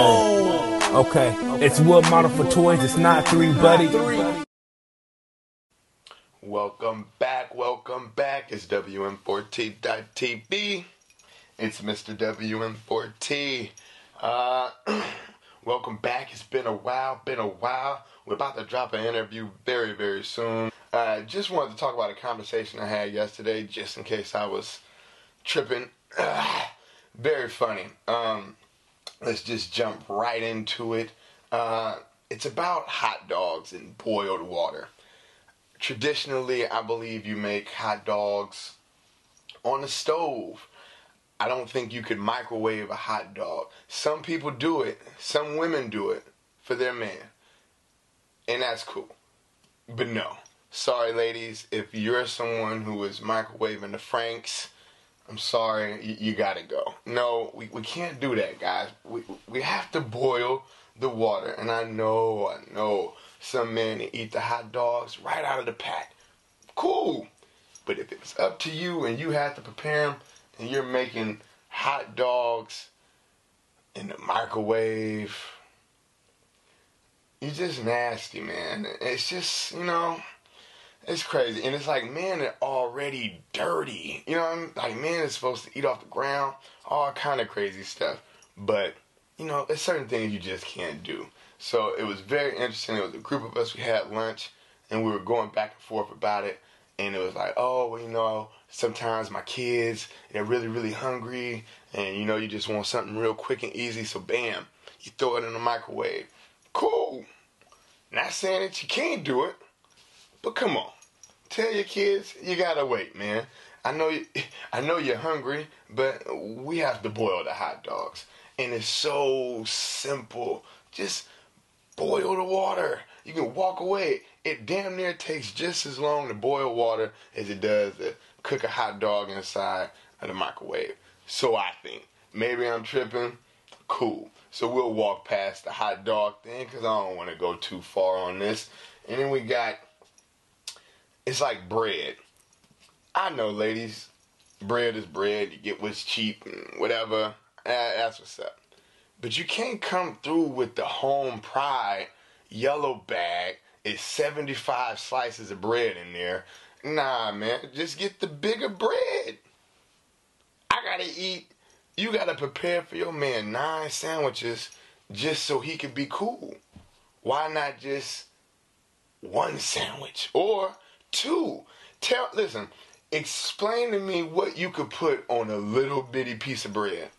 Okay, it's wood model for toys. It's not three, buddy. Welcome back, welcome back. It's WM4T.TV. It's Mr. WM4T. Uh, welcome back. It's been a while, been a while. We're about to drop an interview very, very soon. I uh, just wanted to talk about a conversation I had yesterday, just in case I was tripping. Uh, very funny. Um, let's just jump right into it. Uh, it's about hot dogs in boiled water. Traditionally, I believe you make hot dogs on the stove. I don't think you could microwave a hot dog. Some people do it, some women do it for their man. And that's cool. But no. Sorry, ladies, if you're someone who is microwaving the Franks, I'm sorry, you, you, gotta go. No, we, we can't do that, guys. We, we have to boil the water. And I know, I know some men eat the hot dogs right out of the pack. Cool. But if it's up to you and you have to prepare them and you're making hot dogs in the microwave, you're just nasty, man. It's just, you know, it's crazy. And it's like, man, they're already dirty. You know what I mean? Like, man is supposed to eat off the ground, all kind of crazy stuff. But, you know, there's certain things you just can't do. So it was very interesting. It was a group of us. We had lunch, and we were going back and forth about it. And it was like, oh, well, you know, sometimes my kids, they're really, really hungry. And, you know, you just want something real quick and easy. So, bam, you throw it in the microwave. Cool. Not saying that you can't do it, but come on. Tell your kids you gotta wait, man. I know you, I know you're hungry, but we have to boil the hot dogs. And it's so simple. Just boil the water. You can walk away. It damn near takes just as long to boil water as it does to cook a hot dog inside of the microwave. So I think. Maybe I'm tripping. Cool. So we'll walk past the hot dog thing because I don't want to go too far on this. And then we got, it's like bread. I know, ladies, bread is bread. You get what's cheap and whatever. That's what's up. But you can't come through with the home pride yellow bag. It's 75 slices of bread in there. Nah, man, just get the bigger bread. I gotta eat you got to prepare for your man nine sandwiches just so he can be cool. Why not just one sandwich or two? Tell listen, explain to me what you could put on a little bitty piece of bread.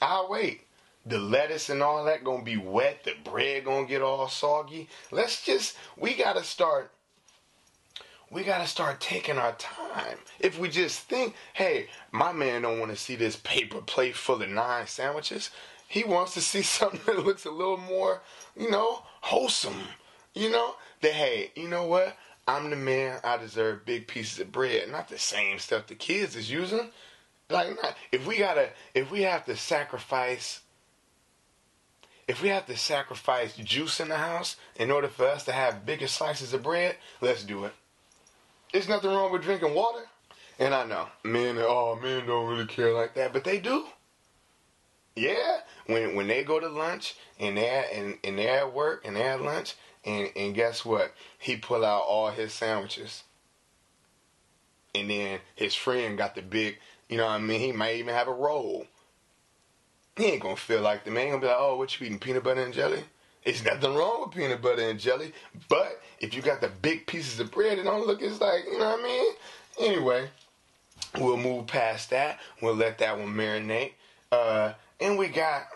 I'll wait. The lettuce and all that gonna be wet, the bread gonna get all soggy. Let's just we gotta start we got to start taking our time. If we just think, hey, my man don't want to see this paper plate full of nine sandwiches. He wants to see something that looks a little more, you know, wholesome. You know, that hey, you know what? I'm the man. I deserve big pieces of bread, not the same stuff the kids is using. Like, not, if we gotta, if we have to sacrifice, if we have to sacrifice juice in the house in order for us to have bigger slices of bread, let's do it. There's nothing wrong with drinking water. And I know men, oh men don't really care like that, but they do. Yeah, when when they go to lunch and they're and, and they're at work and they're at lunch and and guess what? He pull out all his sandwiches, and then his friend got the big. You know what I mean? He might even have a roll. He ain't gonna feel like the man. Gonna be like, oh, what you eating? Peanut butter and jelly? It's nothing wrong with peanut butter and jelly, but if you got the big pieces of bread, it don't look as like you know what I mean. Anyway, we'll move past that. We'll let that one marinate. Uh, and we got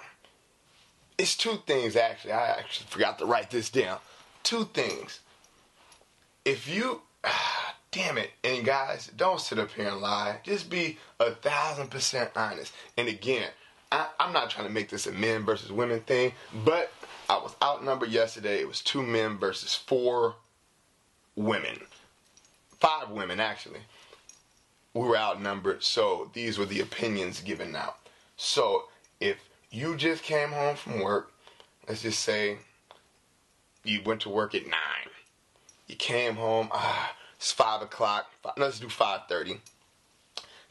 it's two things actually. I actually forgot to write this down. Two things. If you ah, damn it, and guys, don't sit up here and lie. Just be a thousand percent honest. And again, I, I'm not trying to make this a men versus women thing, but I was outnumbered yesterday. It was two men versus four women. Five women, actually. We were outnumbered, so these were the opinions given out. So if you just came home from work, let's just say you went to work at nine. You came home, ah, it's five o'clock. let's do five thirty.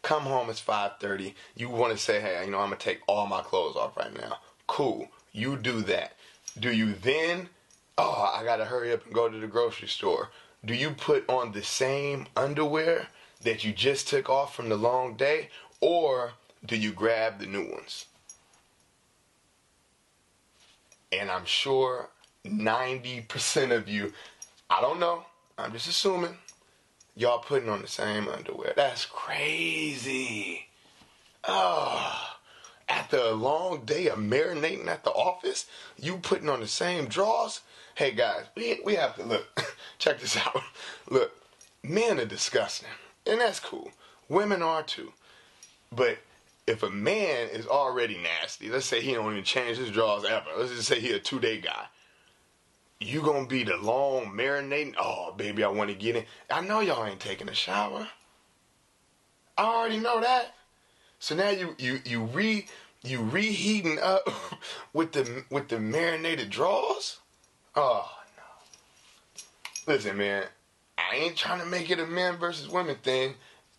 Come home, it's five thirty. You want to say, hey, you know, I'm gonna take all my clothes off right now Cool. You do that. Do you then, oh, I gotta hurry up and go to the grocery store? Do you put on the same underwear that you just took off from the long day, or do you grab the new ones? And I'm sure 90% of you, I don't know, I'm just assuming, y'all putting on the same underwear. That's crazy. Oh, after a long day of marinating at the office, you putting on the same drawers? Hey guys, we, we have to look, check this out. Look, men are disgusting, and that's cool. Women are too. But if a man is already nasty, let's say he don't even change his drawers ever. Let's just say he a two day guy. You gonna be the long marinating? Oh, baby, I want to get in. I know y'all ain't taking a shower. I already know that. So now you you you re you reheating up with the with the marinated draws. Oh no! Listen, man, I ain't trying to make it a men versus women thing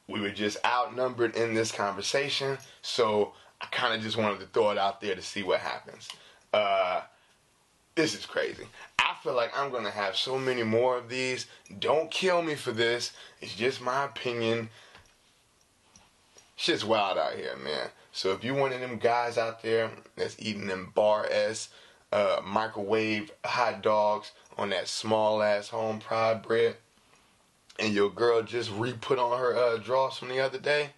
we were just outnumbered in this conversation. So I kind of just wanted to throw it out there to see what happens. Uh, this is crazy. I feel like I'm gonna have so many more of these. Don't kill me for this. It's just my opinion. Shit's wild out here, man. So if you one of them guys out there that's eating them bar s uh, microwave hot dogs on that small ass home pride bread, and your girl just re-put on her uh, drawers from the other day,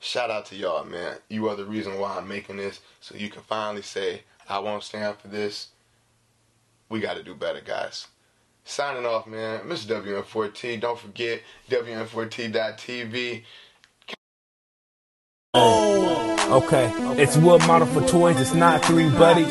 shout out to y'all, man. You are the reason why I'm making this, so you can finally say, I won't stand for this. We got to do better, guys. Signing off, man. Mr. WM4T. Don't forget, WM4T.tv. Okay, it's wood model for toys. It's not three, buddy.